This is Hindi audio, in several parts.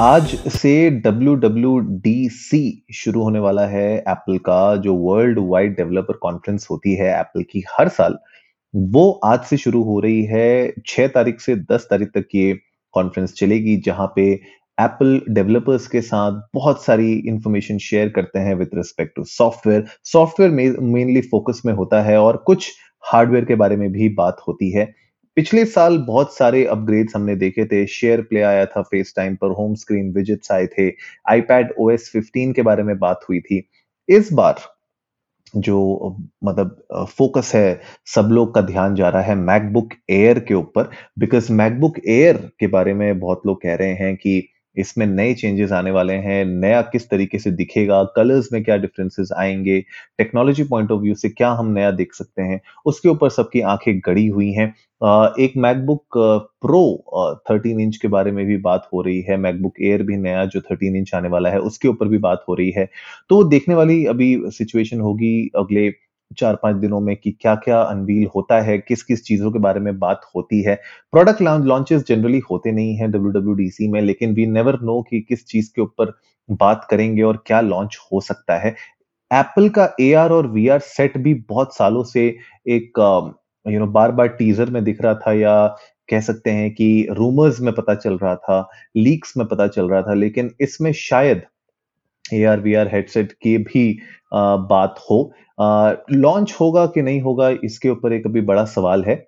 आज से WWDC शुरू होने वाला है एप्पल का जो वर्ल्ड वाइड डेवलपर कॉन्फ्रेंस होती है एप्पल की हर साल, वो आज से शुरू हो रही है, छह तारीख से दस तारीख तक ये कॉन्फ्रेंस चलेगी, जहाँ पे एप्पल डेवलपर्स के साथ बहुत सारी इंफॉर्मेशन शेयर करते हैं with respect to software software mainly focus में होता है और कुछ हार्डवेयर के बारे में भी बात होती है। पिछले साल बहुत सारे अपग्रेड्स हमने देखे थे। शेयर प्ले आया था फेस टाइम पर होम स्क्रीन विजिट्स आए थे। आईपैड ओएस 15 के बारे में बात हुई थी। इस बार जो मतलब फोकस है, सब लोग का ध्यान जा रहा है मैकबुक एयर के ऊपर। बिकॉज़ मैकबुक एयर के बारे में बहुत लोग कह रहे हैं कि इसमें नए चेंजेस आने वाले हैं, नया किस तरीके से दिखेगा कलर्स में क्या डिफरेंसेस आएँगे टेक्नोलॉजी पॉइंट ऑफ़ व्यू से क्या हम नया देख सकते हैं, उसके ऊपर सबकी आँखें गड़ी हुई हैं। एक मैकबुक प्रो 13 इंच के बारे में भी बात हो रही है मैकबुक एयर भी नया जो 13 इंच आने वाला है, उसके ऊपर भी बात हो रही है। तो देखने वाली अभी सिचुएशन होगी अगले चार पाँच दिनों में कि क्या क्या अनवील होता है किस किस चीज़ों के बारे में बात होती है। प्रोडक्ट लॉन्चेस जनरली होते नहीं है WWDC में, लेकिन वी नेवर नो कि किस चीज़ के ऊपर बात करेंगे और क्या लॉन्च हो सकता है। एप्पल का एआर और वीआर सेट भी बहुत सालों से एक यू नो बार बार टीजर में दिख रहा था या कह सकते हैं कि रूमर्स में पता चल रहा था लीक्स में पता चल रहा था, लेकिन इसमें शायद A R V R headset की भी बात हो। लॉन्च होगा कि नहीं होगा, इसके ऊपर एक अभी बड़ा सवाल है।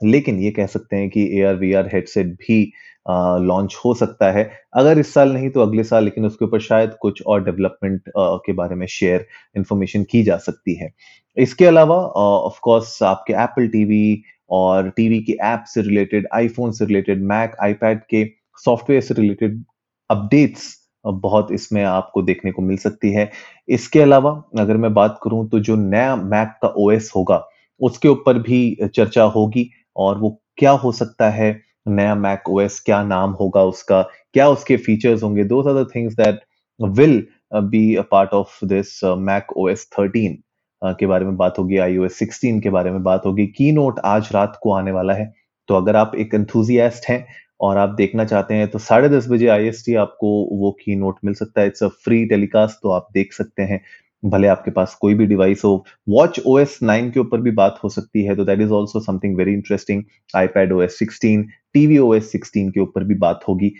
लेकिन ये कह सकते हैं कि A R V R headset भी लॉन्च हो सकता है। अगर इस साल नहीं तो अगले साल, लेकिन उसके ऊपर शायद कुछ और डेवलपमेंट के बारे में शेयर इंफॉर्मेशन की जा सकती है। इसके अलावा ऑफ़ कोर्स आपके एप्पल टीवी और टीवी के ऐप से रिलेटेड आईफोन से रिलेटेड मैक आईपैड के सॉफ्टवेयर से रिलेटेड अपडेट्स बहुत इसमें आपको देखने को मिल सकती है। इसके अलावा अगर मैं बात करूँ तो जो नया मैक का ओएस होगा, उसके ऊपर भी चर्चा होगी और वो क्या हो सकता है? नया मैक ओएस क्या नाम होगा उसका? क्या उसके फीचर्स होंगे? Those are the things that will be a part of this Mac OS 13 के बारे में बात होगी आई 16 के बारे में बात होगी। की नोट आज रात को आने वाला है। तो अगर आप एक एंथुजियास्ट हैं और आप देखना चाहते हैं तो साढ़े दस बजे आईएसटी आपको वो की नोट मिल सकता है। इट्स अ फ्री टेलीकास्ट तो आप देख सकते हैं। भले आपके पास कोई भी डिवाइस हो। वॉच ओ एस नाइन के ऊपर भी बात हो सकती है तो that is also something very interesting iPad O S sixteen TV O S sixteen के ऊपर भी बात होगी।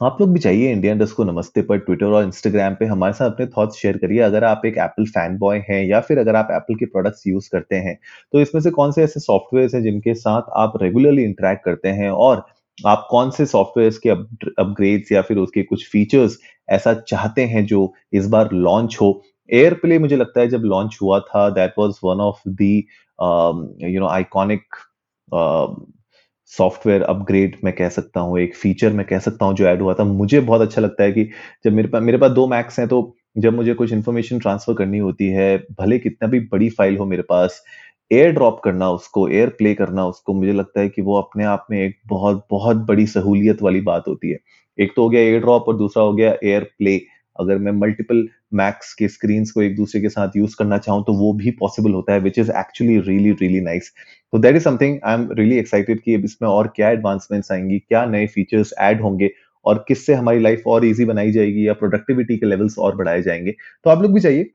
आप लोग भी चाहिए इंडियन डस्ट को नमस्ते पर ट्विटर और इंस्टाग्राम पे। हमारे साथ अपने थॉट्स शेयर करिए। अगर आप एक एप्पल फ़ैन बॉय हैं या फिर अगर आप एप्पल के प्रोडक्ट्स यूज़ करते हैं तो इसमें से कौन से ऐसे सॉफ्टवेयर हैं जिनके साथ आप रेगुलरली इंटरेक्ट करते हैं और आप कौन से सॉफ्टवेयर के अपग्रेड्स या फिर उसके कुछ फीचर्स ऐसा चाहते हैं जो इस बार लॉन्च हो? एयर प्ले मुझे लगता है जब लॉन्च हुआ था that was one of the you know iconic software upgrade मैं कह सकता हूँ, एक फीचर मैं कह सकता हूँ जो ऐड हुआ था। मुझे बहुत अच्छा लगता है कि जब मेरे पास मेरे पास दो मैक्स हैं तो जब मुझे कुछ इन्फॉर्मेशन ट्रांसफ़र करनी होती है, भले कितना भी बड़ी फ़ाइल हो मेरे पास एयर ड्रॉप करना, उसको एयर प्ले करना, उसको मुझे लगता है कि वो अपने आप में एक बहुत बहुत बड़ी सहूलियत वाली बात होती है। एक तो हो गया एयर ड्रॉप और दूसरा हो गया एयर प्ले अगर मैं मल्टीपल मैक्स के स्क्रीन को एक दूसरे के साथ यूज़ करना चाहूँ तो वो भी पॉसिबल होता है which is actually really really nice तो that is something I am really excited कि अब इसमें और क्या एडवांसमेंट्स आएँगी, क्या नए फीचर्स ऐड होंगे, और किससे हमारी लाइफ और इजी बनाई जाएगी या प्रोडक्टिविटी के लेवल्स और बढ़ाए जाएँगे। तो आप लोग भी चाहिए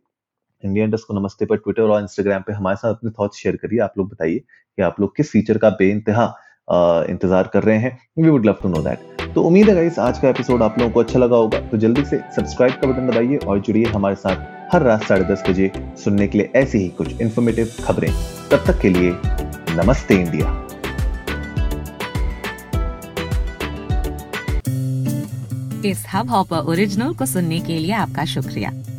इंडिया इंडस्ट को नमस्ते पर ट्विटर और इंस्टाग्राम पे हमारे साथ अपने थॉट्स शेयर करिए। आप लोग बताइए कि आप लोग किस फीचर का बे इंतज़ार कर रहे हैं। We would love to know that तो उम्मीद है गाइस आज का एपिसोड आप लोगों को अच्छा लगा होगा। तो जल्दी से सब्सक्राइब का बटन दबाइए और जुड़िए हमारे साथ हर रात साढ़े दस बजे सुनने के लिए ऐसी ही कुछ इन्फॉर्मेटिव खबरें। तब तक के लिए नमस्ते इंडिया इस हब हॉपर ओरिजिनल को सुनने के लिए आपका शुक्रिया।